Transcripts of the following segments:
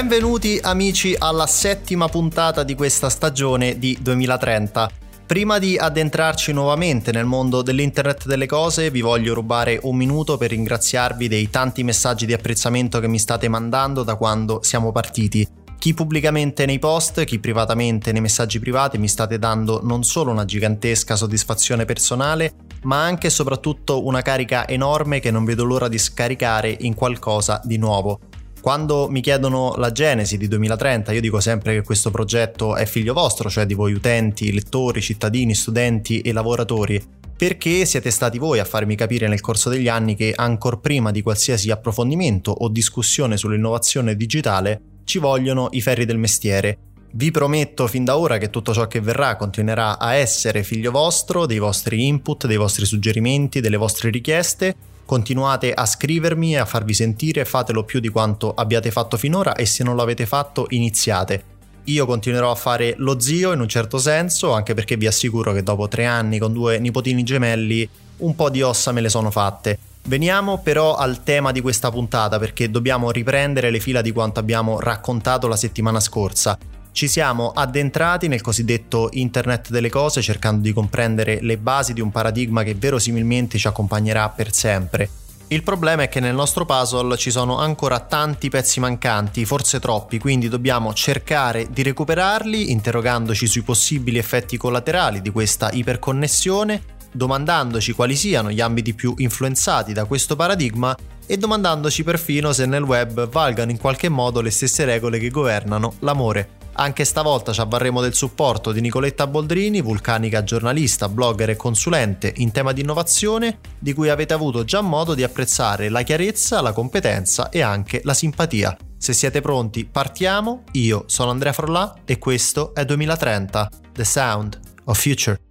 Benvenuti amici alla settima puntata di questa stagione di 2030. Prima di addentrarci nuovamente nel mondo dell'Internet delle cose, vi voglio rubare un minuto per ringraziarvi dei tanti messaggi di apprezzamento che mi state mandando da quando siamo partiti. Chi pubblicamente nei post, chi privatamente nei messaggi privati mi state dando non solo una gigantesca soddisfazione personale, ma anche e soprattutto una carica enorme che non vedo l'ora di scaricare in qualcosa di nuovo. Quando mi chiedono la genesi di 2030, io dico sempre che questo progetto è figlio vostro, cioè di voi utenti, lettori, cittadini, studenti e lavoratori, perché siete stati voi a farmi capire nel corso degli anni che ancor prima di qualsiasi approfondimento o discussione sull'innovazione digitale ci vogliono i ferri del mestiere. Vi prometto fin da ora che tutto ciò che verrà continuerà a essere figlio vostro, dei vostri input, dei vostri suggerimenti, delle vostre richieste Continuate a scrivermi e a farvi sentire, fatelo più di quanto abbiate fatto finora e se non l'avete fatto iniziate. Io continuerò a fare lo zio in un certo senso, anche perché vi assicuro che dopo tre anni con due nipotini gemelli un po' di ossa me le sono fatte. Veniamo però al tema di questa puntata perché dobbiamo riprendere le fila di quanto abbiamo raccontato la settimana scorsa. Ci siamo addentrati nel cosiddetto Internet delle cose cercando di comprendere le basi di un paradigma che verosimilmente ci accompagnerà per sempre. Il problema è che nel nostro puzzle ci sono ancora tanti pezzi mancanti, forse troppi, quindi dobbiamo cercare di recuperarli interrogandoci sui possibili effetti collaterali di questa iperconnessione, domandandoci quali siano gli ambiti più influenzati da questo paradigma e domandandoci perfino se nel web valgano in qualche modo le stesse regole che governano l'amore. Anche stavolta ci avvarremo del supporto di Nicoletta Boldrini, vulcanica giornalista, blogger e consulente in tema di innovazione, di cui avete avuto già modo di apprezzare la chiarezza, la competenza e anche la simpatia. Se siete pronti, partiamo. Io sono Andrea Frollà e questo è 2030, The Sound of Future.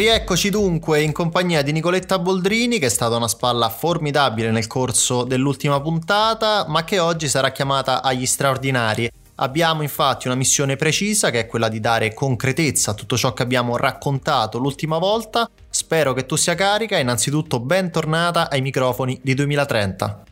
Rieccoci dunque in compagnia di Nicoletta Boldrini, che è stata una spalla formidabile nel corso dell'ultima puntata, ma che oggi sarà chiamata agli straordinari. Abbiamo infatti una missione precisa che è quella di dare concretezza a tutto ciò che abbiamo raccontato l'ultima volta. Spero che tu sia carica e innanzitutto bentornata ai microfoni di 2030.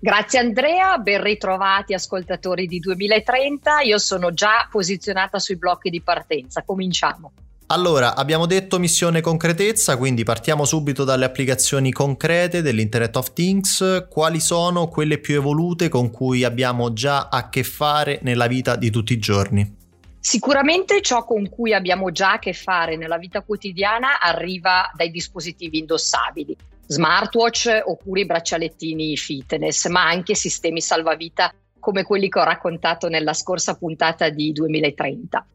Grazie Andrea, ben ritrovati ascoltatori di 2030. Io sono già posizionata sui blocchi di partenza. Cominciamo. Allora, abbiamo detto missione concretezza, quindi partiamo subito dalle applicazioni concrete dell'Internet of Things. Quali sono quelle più evolute con cui abbiamo già a che fare nella vita di tutti i giorni? Sicuramente ciò con cui abbiamo già a che fare nella vita quotidiana arriva dai dispositivi indossabili, smartwatch oppure i braccialettini fitness, ma anche sistemi salvavita come quelli che ho raccontato nella scorsa puntata di 2030.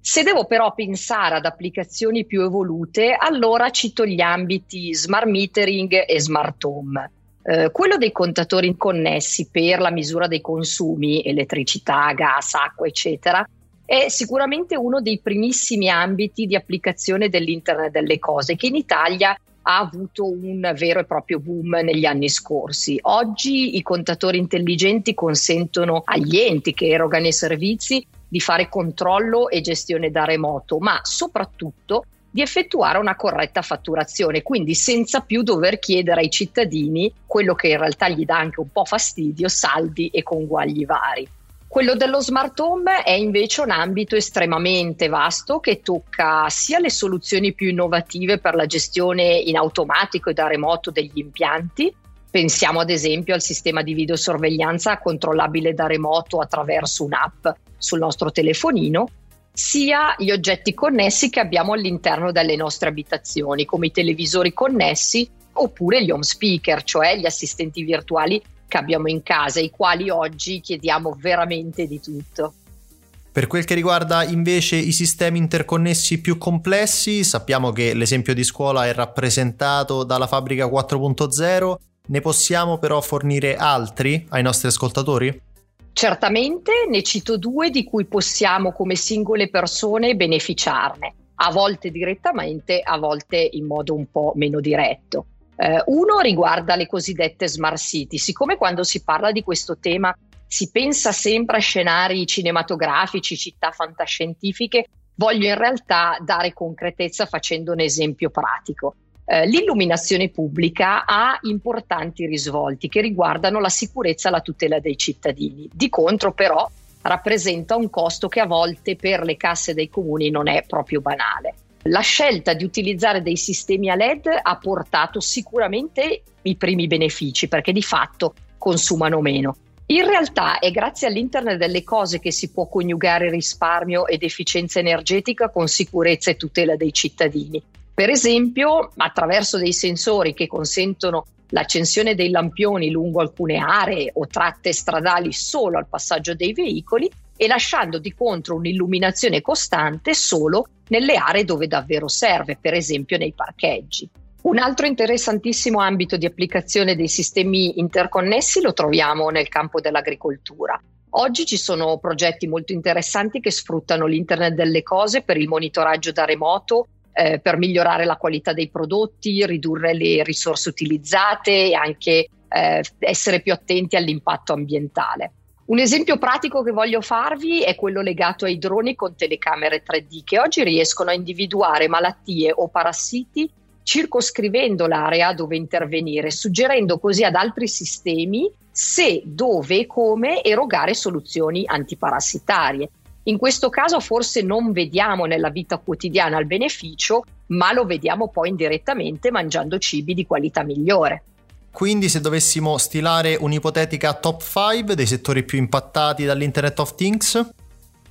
Se devo però pensare ad applicazioni più evolute, allora cito gli ambiti smart metering e smart home. Eh, quello dei contatori connessi per la misura dei consumi, elettricità, gas, acqua, eccetera, è sicuramente uno dei primissimi ambiti di applicazione dell'Internet delle cose che in Italia ha avuto un vero e proprio boom negli anni scorsi. Oggi i contatori intelligenti consentono agli enti che erogano i servizi di fare controllo e gestione da remoto, ma soprattutto di effettuare una corretta fatturazione, quindi senza più dover chiedere ai cittadini quello che in realtà gli dà anche un po' fastidio, saldi e conguagli vari. Quello dello smart home è invece un ambito estremamente vasto che tocca sia le soluzioni più innovative per la gestione in automatico e da remoto degli impianti, Pensiamo ad esempio al sistema di videosorveglianza controllabile da remoto attraverso un'app sul nostro telefonino, sia gli oggetti connessi che abbiamo all'interno delle nostre abitazioni, come i televisori connessi oppure gli home speaker, cioè gli assistenti virtuali che abbiamo in casa, i quali oggi chiediamo veramente di tutto. Per quel che riguarda invece i sistemi interconnessi più complessi, sappiamo che l'esempio di scuola è rappresentato dalla fabbrica 4.0 ne possiamo però fornire altri ai nostri ascoltatori? Certamente ne cito due di cui possiamo come singole persone beneficiarne, a volte direttamente, a volte in modo un po' meno diretto. Uh, uno riguarda le cosiddette smart city. Siccome quando si parla di questo tema si pensa sempre a scenari cinematografici, città fantascientifiche, voglio in realtà dare concretezza facendo un esempio pratico. Eh, l'illuminazione pubblica ha importanti risvolti che riguardano la sicurezza e la tutela dei cittadini. Di contro, però, rappresenta un costo che a volte per le casse dei comuni non è proprio banale. La scelta di utilizzare dei sistemi a LED ha portato sicuramente i primi benefici perché di fatto consumano meno. In realtà è grazie all'Internet delle cose che si può coniugare risparmio ed efficienza energetica con sicurezza e tutela dei cittadini. Per esempio, attraverso dei sensori che consentono l'accensione dei lampioni lungo alcune aree o tratte stradali solo al passaggio dei veicoli e lasciando di contro un'illuminazione costante solo nelle aree dove davvero serve, per esempio nei parcheggi. Un altro interessantissimo ambito di applicazione dei sistemi interconnessi lo troviamo nel campo dell'agricoltura. Oggi ci sono progetti molto interessanti che sfruttano l'Internet delle cose per il monitoraggio da remoto eh, per migliorare la qualità dei prodotti, ridurre le risorse utilizzate e anche eh, essere più attenti all'impatto ambientale. Un esempio pratico che voglio farvi è quello legato ai droni con telecamere 3D che oggi riescono a individuare malattie o parassiti circoscrivendo l'area dove intervenire, suggerendo così ad altri sistemi se, dove e come erogare soluzioni antiparassitarie. In questo caso forse non vediamo nella vita quotidiana il beneficio, ma lo vediamo poi indirettamente mangiando cibi di qualità migliore. Quindi se dovessimo stilare un'ipotetica top 5 dei settori più impattati dall'Internet of Things?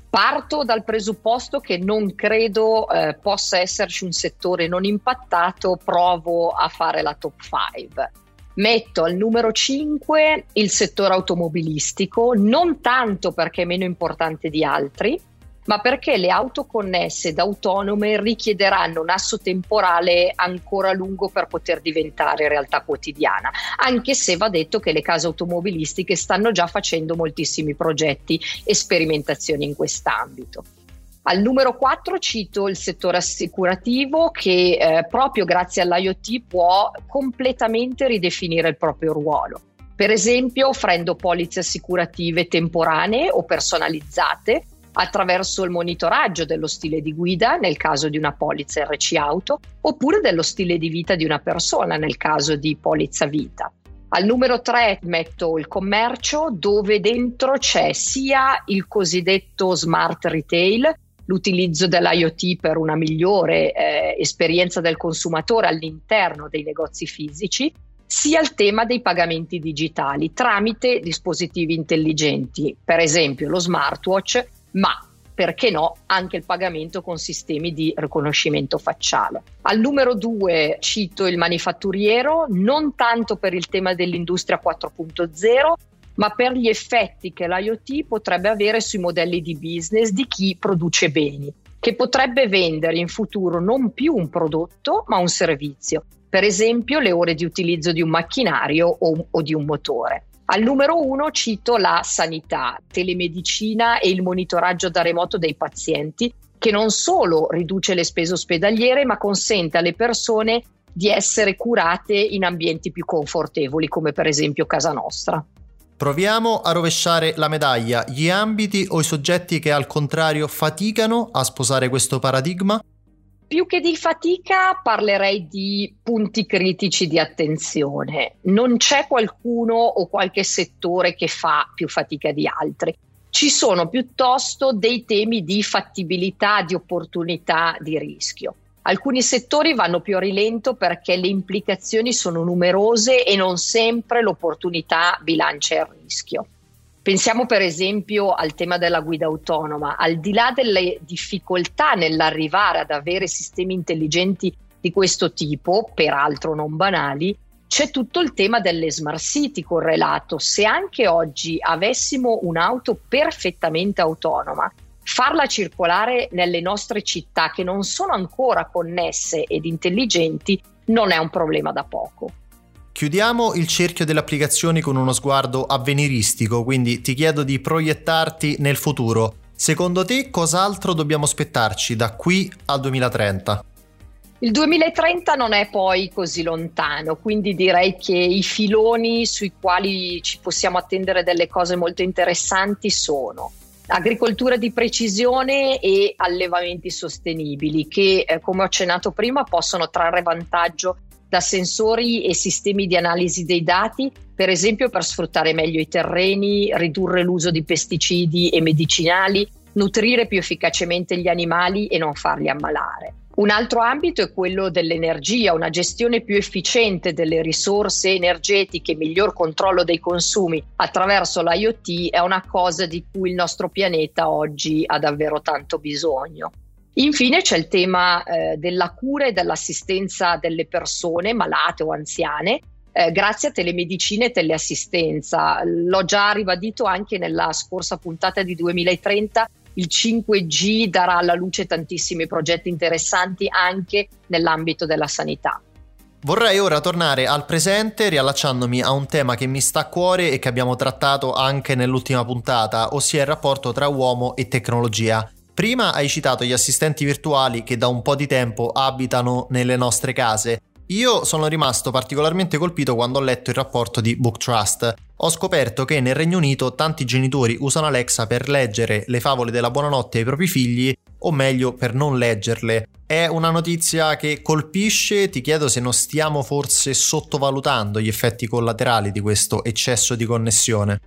Parto dal presupposto che non credo eh, possa esserci un settore non impattato, provo a fare la top 5. Metto al numero 5 il settore automobilistico, non tanto perché è meno importante di altri, ma perché le auto connesse ed autonome richiederanno un asso temporale ancora lungo per poter diventare realtà quotidiana, anche se va detto che le case automobilistiche stanno già facendo moltissimi progetti e sperimentazioni in quest'ambito. Al numero 4 cito il settore assicurativo che eh, proprio grazie all'IoT può completamente ridefinire il proprio ruolo. Per esempio offrendo polizze assicurative temporanee o personalizzate attraverso il monitoraggio dello stile di guida nel caso di una polizza RC auto oppure dello stile di vita di una persona nel caso di polizza vita. Al numero 3 metto il commercio dove dentro c'è sia il cosiddetto smart retail l'utilizzo dell'IoT per una migliore eh, esperienza del consumatore all'interno dei negozi fisici, sia il tema dei pagamenti digitali tramite dispositivi intelligenti, per esempio lo smartwatch, ma perché no, anche il pagamento con sistemi di riconoscimento facciale. Al numero due cito il manifatturiero, non tanto per il tema dell'industria 4.0, ma per gli effetti che l'IoT potrebbe avere sui modelli di business di chi produce beni, che potrebbe vendere in futuro non più un prodotto, ma un servizio, per esempio le ore di utilizzo di un macchinario o, o di un motore. Al numero uno cito la sanità, telemedicina e il monitoraggio da remoto dei pazienti, che non solo riduce le spese ospedaliere, ma consente alle persone di essere curate in ambienti più confortevoli, come per esempio casa nostra. Proviamo a rovesciare la medaglia, gli ambiti o i soggetti che al contrario faticano a sposare questo paradigma? Più che di fatica parlerei di punti critici di attenzione. Non c'è qualcuno o qualche settore che fa più fatica di altri. Ci sono piuttosto dei temi di fattibilità, di opportunità, di rischio. Alcuni settori vanno più a rilento perché le implicazioni sono numerose e non sempre l'opportunità bilancia il rischio. Pensiamo per esempio al tema della guida autonoma. Al di là delle difficoltà nell'arrivare ad avere sistemi intelligenti di questo tipo, peraltro non banali, c'è tutto il tema delle smart city correlato. Se anche oggi avessimo un'auto perfettamente autonoma, farla circolare nelle nostre città che non sono ancora connesse ed intelligenti non è un problema da poco. Chiudiamo il cerchio delle applicazioni con uno sguardo avveniristico, quindi ti chiedo di proiettarti nel futuro. Secondo te cos'altro dobbiamo aspettarci da qui al 2030? Il 2030 non è poi così lontano, quindi direi che i filoni sui quali ci possiamo attendere delle cose molto interessanti sono agricoltura di precisione e allevamenti sostenibili che, eh, come ho accennato prima, possono trarre vantaggio da sensori e sistemi di analisi dei dati, per esempio per sfruttare meglio i terreni, ridurre l'uso di pesticidi e medicinali, nutrire più efficacemente gli animali e non farli ammalare. Un altro ambito è quello dell'energia, una gestione più efficiente delle risorse energetiche, miglior controllo dei consumi attraverso l'IoT è una cosa di cui il nostro pianeta oggi ha davvero tanto bisogno. Infine c'è il tema eh, della cura e dell'assistenza delle persone malate o anziane, eh, grazie a telemedicina e teleassistenza. L'ho già ribadito anche nella scorsa puntata di 2030 il 5G darà alla luce tantissimi progetti interessanti anche nell'ambito della sanità. Vorrei ora tornare al presente riallacciandomi a un tema che mi sta a cuore e che abbiamo trattato anche nell'ultima puntata, ossia il rapporto tra uomo e tecnologia. Prima hai citato gli assistenti virtuali che da un po' di tempo abitano nelle nostre case. Io sono rimasto particolarmente colpito quando ho letto il rapporto di Book Trust, ho scoperto che nel Regno Unito tanti genitori usano Alexa per leggere le favole della buonanotte ai propri figli, o meglio per non leggerle. È una notizia che colpisce, ti chiedo se non stiamo forse sottovalutando gli effetti collaterali di questo eccesso di connessione.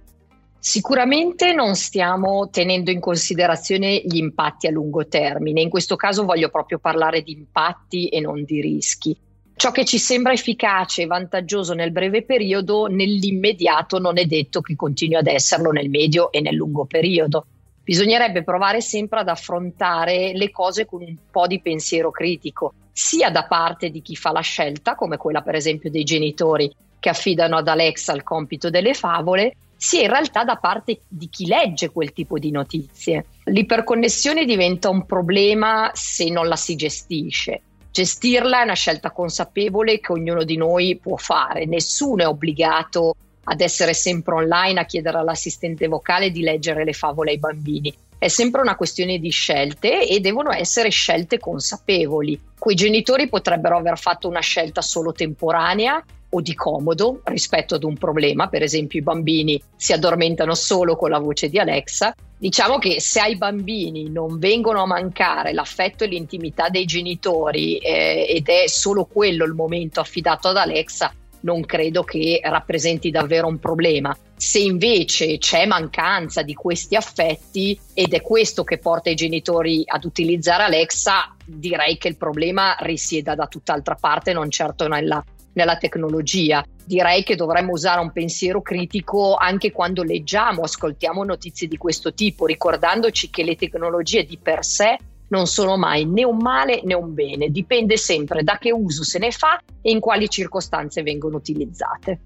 Sicuramente non stiamo tenendo in considerazione gli impatti a lungo termine, in questo caso voglio proprio parlare di impatti e non di rischi. Ciò che ci sembra efficace e vantaggioso nel breve periodo, nell'immediato non è detto che continui ad esserlo nel medio e nel lungo periodo. Bisognerebbe provare sempre ad affrontare le cose con un po' di pensiero critico, sia da parte di chi fa la scelta, come quella per esempio dei genitori che affidano ad Alexa il compito delle favole, sia in realtà da parte di chi legge quel tipo di notizie. L'iperconnessione diventa un problema se non la si gestisce. Gestirla è una scelta consapevole che ognuno di noi può fare, nessuno è obbligato ad essere sempre online a chiedere all'assistente vocale di leggere le favole ai bambini. È sempre una questione di scelte e devono essere scelte consapevoli. Quei genitori potrebbero aver fatto una scelta solo temporanea o di comodo rispetto ad un problema, per esempio i bambini si addormentano solo con la voce di Alexa. Diciamo che se ai bambini non vengono a mancare l'affetto e l'intimità dei genitori eh, ed è solo quello il momento affidato ad Alexa, non credo che rappresenti davvero un problema. Se invece c'è mancanza di questi affetti ed è questo che porta i genitori ad utilizzare Alexa, direi che il problema risieda da tutt'altra parte, non certo nella nella tecnologia. Direi che dovremmo usare un pensiero critico anche quando leggiamo, ascoltiamo notizie di questo tipo, ricordandoci che le tecnologie di per sé non sono mai né un male né un bene, dipende sempre da che uso se ne fa e in quali circostanze vengono utilizzate.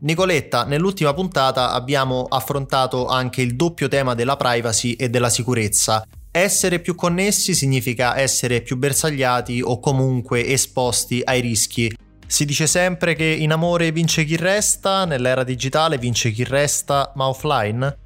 Nicoletta, nell'ultima puntata abbiamo affrontato anche il doppio tema della privacy e della sicurezza. Essere più connessi significa essere più bersagliati o comunque esposti ai rischi. Si dice sempre che in amore vince chi resta, nell'era digitale vince chi resta, ma offline?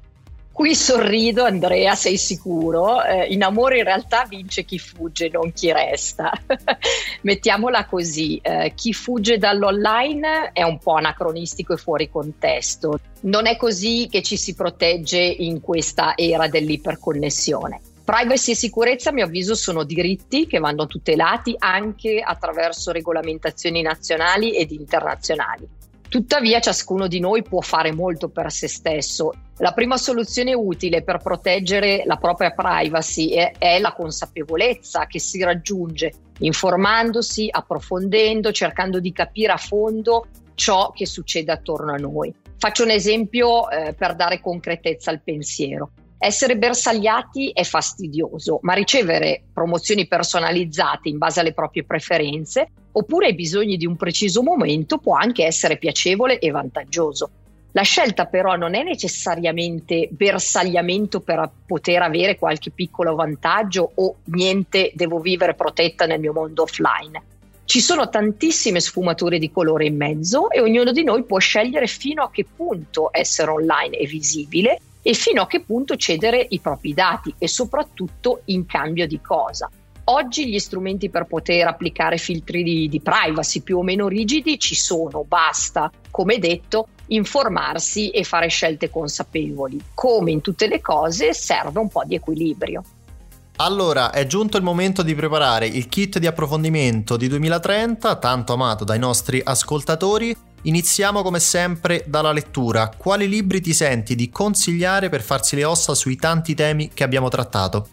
Qui sorrido Andrea, sei sicuro? Eh, in amore in realtà vince chi fugge, non chi resta. Mettiamola così, eh, chi fugge dall'online è un po' anacronistico e fuori contesto. Non è così che ci si protegge in questa era dell'iperconnessione. Privacy e sicurezza, a mio avviso, sono diritti che vanno tutelati anche attraverso regolamentazioni nazionali ed internazionali. Tuttavia ciascuno di noi può fare molto per se stesso. La prima soluzione utile per proteggere la propria privacy è, è, la consapevolezza che si raggiunge informandosi, approfondendo, cercando di capire a fondo ciò che succede attorno a noi. Faccio un esempio eh, per dare concretezza al pensiero. Essere bersagliati è fastidioso, ma ricevere promozioni personalizzate in base alle proprie preferenze oppure ai bisogni di un preciso momento può anche essere piacevole e vantaggioso. La scelta però non è necessariamente bersagliamento per poter avere qualche piccolo vantaggio o niente, devo vivere protetta nel mio mondo offline. Ci sono tantissime sfumature di colore in mezzo e ognuno di noi può scegliere fino a che punto essere online e visibile e fino a che punto cedere i propri dati e soprattutto in cambio di cosa. Oggi gli strumenti per poter applicare filtri di, di privacy più o meno rigidi ci sono, basta, come detto, informarsi e fare scelte consapevoli. Come in tutte le cose serve un po' di equilibrio. Allora, è giunto il momento di preparare il kit di approfondimento di 2030, tanto amato dai nostri ascoltatori. Iniziamo come sempre dalla lettura. Quali libri ti senti di consigliare per farsi le ossa sui tanti temi che abbiamo trattato?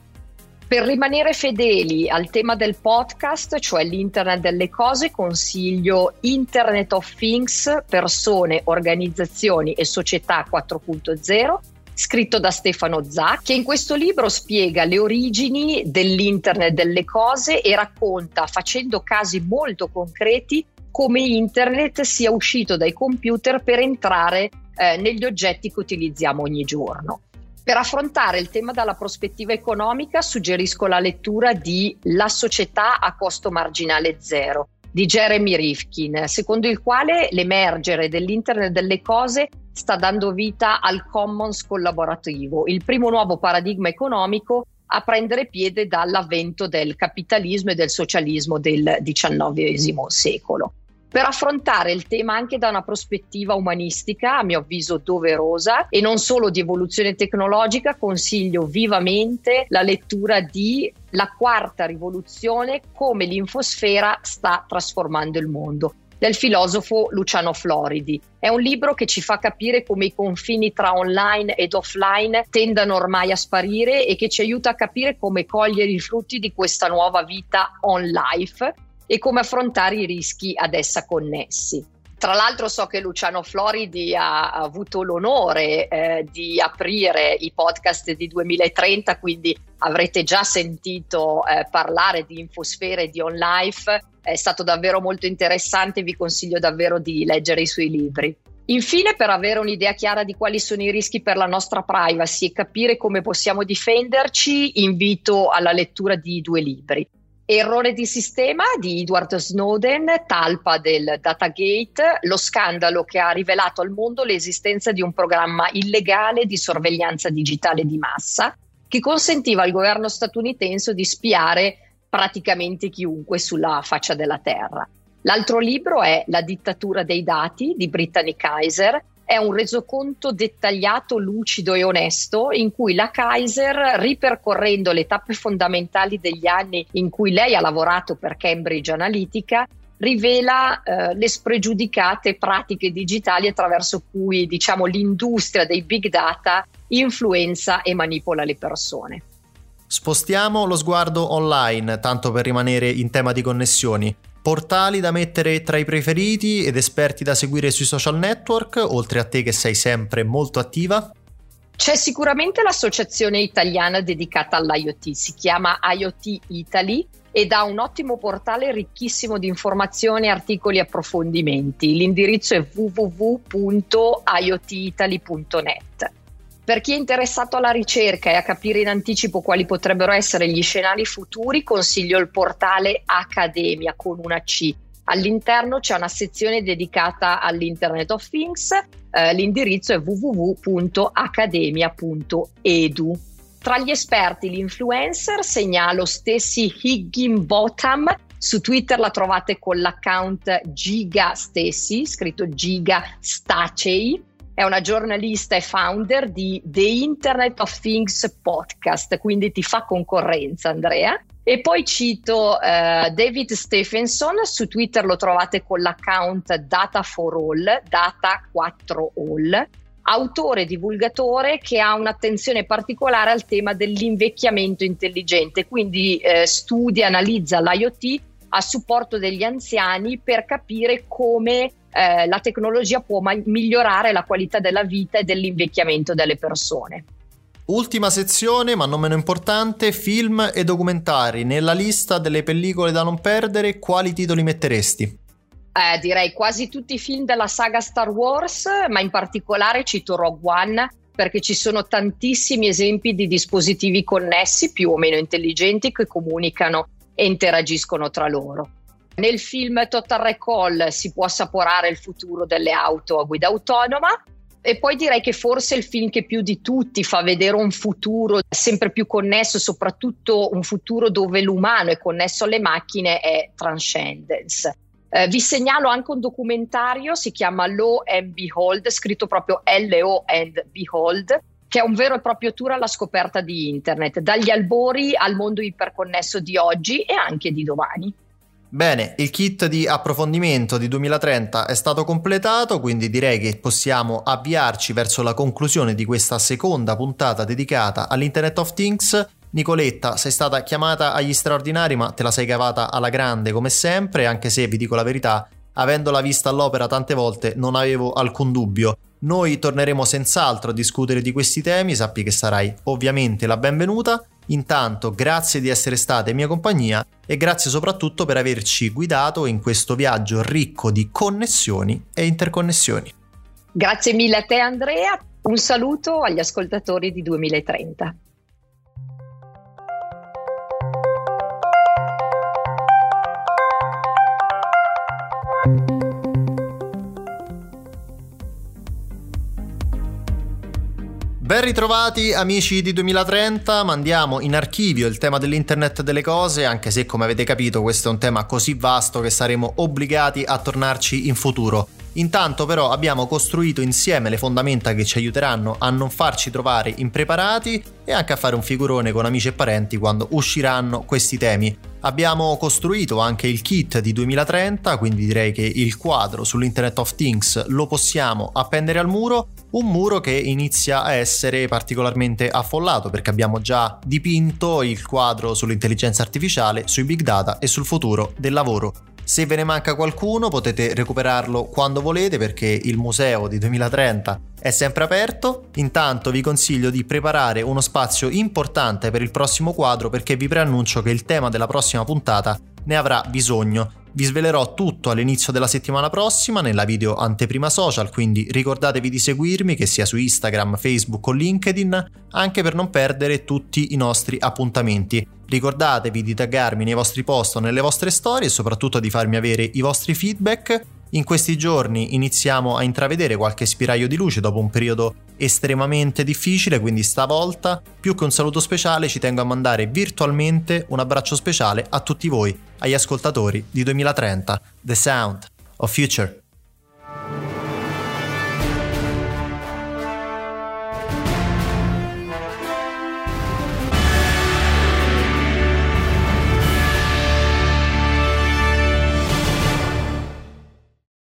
Per rimanere fedeli al tema del podcast, cioè l'internet delle cose, consiglio Internet of Things, persone, organizzazioni e società 4.0 scritto da Stefano Zac, che in questo libro spiega le origini dell'Internet delle cose e racconta, facendo casi molto concreti, come Internet sia uscito dai computer per entrare eh, negli oggetti che utilizziamo ogni giorno. Per affrontare il tema dalla prospettiva economica suggerisco la lettura di La società a costo marginale zero di Jeremy Rifkin, secondo il quale l'emergere dell'Internet delle cose sta dando vita al commons collaborativo, il primo nuovo paradigma economico a prendere piede dall'avvento del capitalismo e del socialismo del XIX secolo per affrontare il tema anche da una prospettiva umanistica, a mio avviso doverosa, e non solo di evoluzione tecnologica, consiglio vivamente la lettura di La quarta rivoluzione, come l'infosfera sta trasformando il mondo del filosofo Luciano Floridi. È un libro che ci fa capire come i confini tra online ed offline tendano ormai a sparire e che ci aiuta a capire come cogliere i frutti di questa nuova vita on life e come affrontare i rischi ad essa connessi. Tra l'altro so che Luciano Floridi ha avuto l'onore eh, di aprire i podcast di 2030, quindi avrete già sentito eh, parlare di Infosfere e di On Life. È stato davvero molto interessante, vi consiglio davvero di leggere i suoi libri. Infine, per avere un'idea chiara di quali sono i rischi per la nostra privacy e capire come possiamo difenderci, invito alla lettura di due libri. Errore di sistema di Edward Snowden, talpa del Datagate, lo scandalo che ha rivelato al mondo l'esistenza di un programma illegale di sorveglianza digitale di massa che consentiva al governo statunitense di spiare praticamente chiunque sulla faccia della terra. L'altro libro è La dittatura dei dati di Brittany Kaiser, è un resoconto dettagliato, lucido e onesto in cui la Kaiser, ripercorrendo le tappe fondamentali degli anni in cui lei ha lavorato per Cambridge Analytica, rivela eh, le spregiudicate pratiche digitali attraverso cui diciamo, l'industria dei big data influenza e manipola le persone. Spostiamo lo sguardo online, tanto per rimanere in tema di connessioni. Portali da mettere tra i preferiti ed esperti da seguire sui social network, oltre a te che sei sempre molto attiva? C'è sicuramente l'associazione italiana dedicata all'IoT, si chiama IoT Italy ed ha un ottimo portale ricchissimo di informazioni, articoli e approfondimenti. L'indirizzo è www.iotitaly.net. Per chi è interessato alla ricerca e a capire in anticipo quali potrebbero essere gli scenari futuri, consiglio il portale Accademia con una C. All'interno c'è una sezione dedicata all'Internet of Things, eh, l'indirizzo è www.accademia.edu. Tra gli esperti, l'influencer segnalo Stessi Higginbotham, su Twitter la trovate con l'account Giga Stessi, scritto Giga Stacei è una giornalista e founder di The Internet of Things podcast, quindi ti fa concorrenza Andrea. E poi cito uh, David Stephenson, su Twitter lo trovate con l'account Data for All, Data 4 All, autore e divulgatore che ha un'attenzione particolare al tema dell'invecchiamento intelligente, quindi eh, studia, analizza l'IoT a supporto degli anziani per capire come eh, la tecnologia può ma- migliorare la qualità della vita e dell'invecchiamento delle persone. Ultima sezione, ma non meno importante, film e documentari. Nella lista delle pellicole da non perdere, quali titoli metteresti? Eh, direi quasi tutti i film della saga Star Wars, ma in particolare cito Rogue One perché ci sono tantissimi esempi di dispositivi connessi più o meno intelligenti che comunicano e interagiscono tra loro. Nel film Total Recall si può assaporare il futuro delle auto a guida autonoma. E poi direi che forse il film che più di tutti fa vedere un futuro sempre più connesso, soprattutto un futuro dove l'umano è connesso alle macchine, è Transcendence. Eh, vi segnalo anche un documentario, si chiama Law and Behold, scritto proprio L-O and Behold, che è un vero e proprio tour alla scoperta di Internet, dagli albori al mondo iperconnesso di oggi e anche di domani. Bene, il kit di approfondimento di 2030 è stato completato, quindi direi che possiamo avviarci verso la conclusione di questa seconda puntata dedicata all'Internet of Things. Nicoletta, sei stata chiamata agli straordinari, ma te la sei cavata alla grande come sempre, anche se vi dico la verità, avendola vista all'opera tante volte non avevo alcun dubbio. Noi torneremo senz'altro a discutere di questi temi, sappi che sarai ovviamente la benvenuta. Intanto grazie di essere state in mia compagnia e grazie soprattutto per averci guidato in questo viaggio ricco di connessioni e interconnessioni. Grazie mille a te Andrea, un saluto agli ascoltatori di 2030. Ben ritrovati amici di 2030, mandiamo in archivio il tema dell'internet delle cose, anche se come avete capito questo è un tema così vasto che saremo obbligati a tornarci in futuro. Intanto però abbiamo costruito insieme le fondamenta che ci aiuteranno a non farci trovare impreparati e anche a fare un figurone con amici e parenti quando usciranno questi temi. Abbiamo costruito anche il kit di 2030, quindi direi che il quadro sull'Internet of Things lo possiamo appendere al muro un muro che inizia a essere particolarmente affollato perché abbiamo già dipinto il quadro sull'intelligenza artificiale, sui big data e sul futuro del lavoro. Se ve ne manca qualcuno potete recuperarlo quando volete perché il museo di 2030 è sempre aperto. Intanto vi consiglio di preparare uno spazio importante per il prossimo quadro perché vi preannuncio che il tema della prossima puntata ne avrà bisogno vi svelerò tutto all'inizio della settimana prossima nella video anteprima social, quindi ricordatevi di seguirmi che sia su Instagram, Facebook o LinkedIn, anche per non perdere tutti i nostri appuntamenti. Ricordatevi di taggarmi nei vostri post o nelle vostre storie e soprattutto di farmi avere i vostri feedback in questi giorni iniziamo a intravedere qualche spiraglio di luce dopo un periodo estremamente difficile, quindi stavolta, più che un saluto speciale, ci tengo a mandare virtualmente un abbraccio speciale a tutti voi, agli ascoltatori di 2030, The Sound of Future.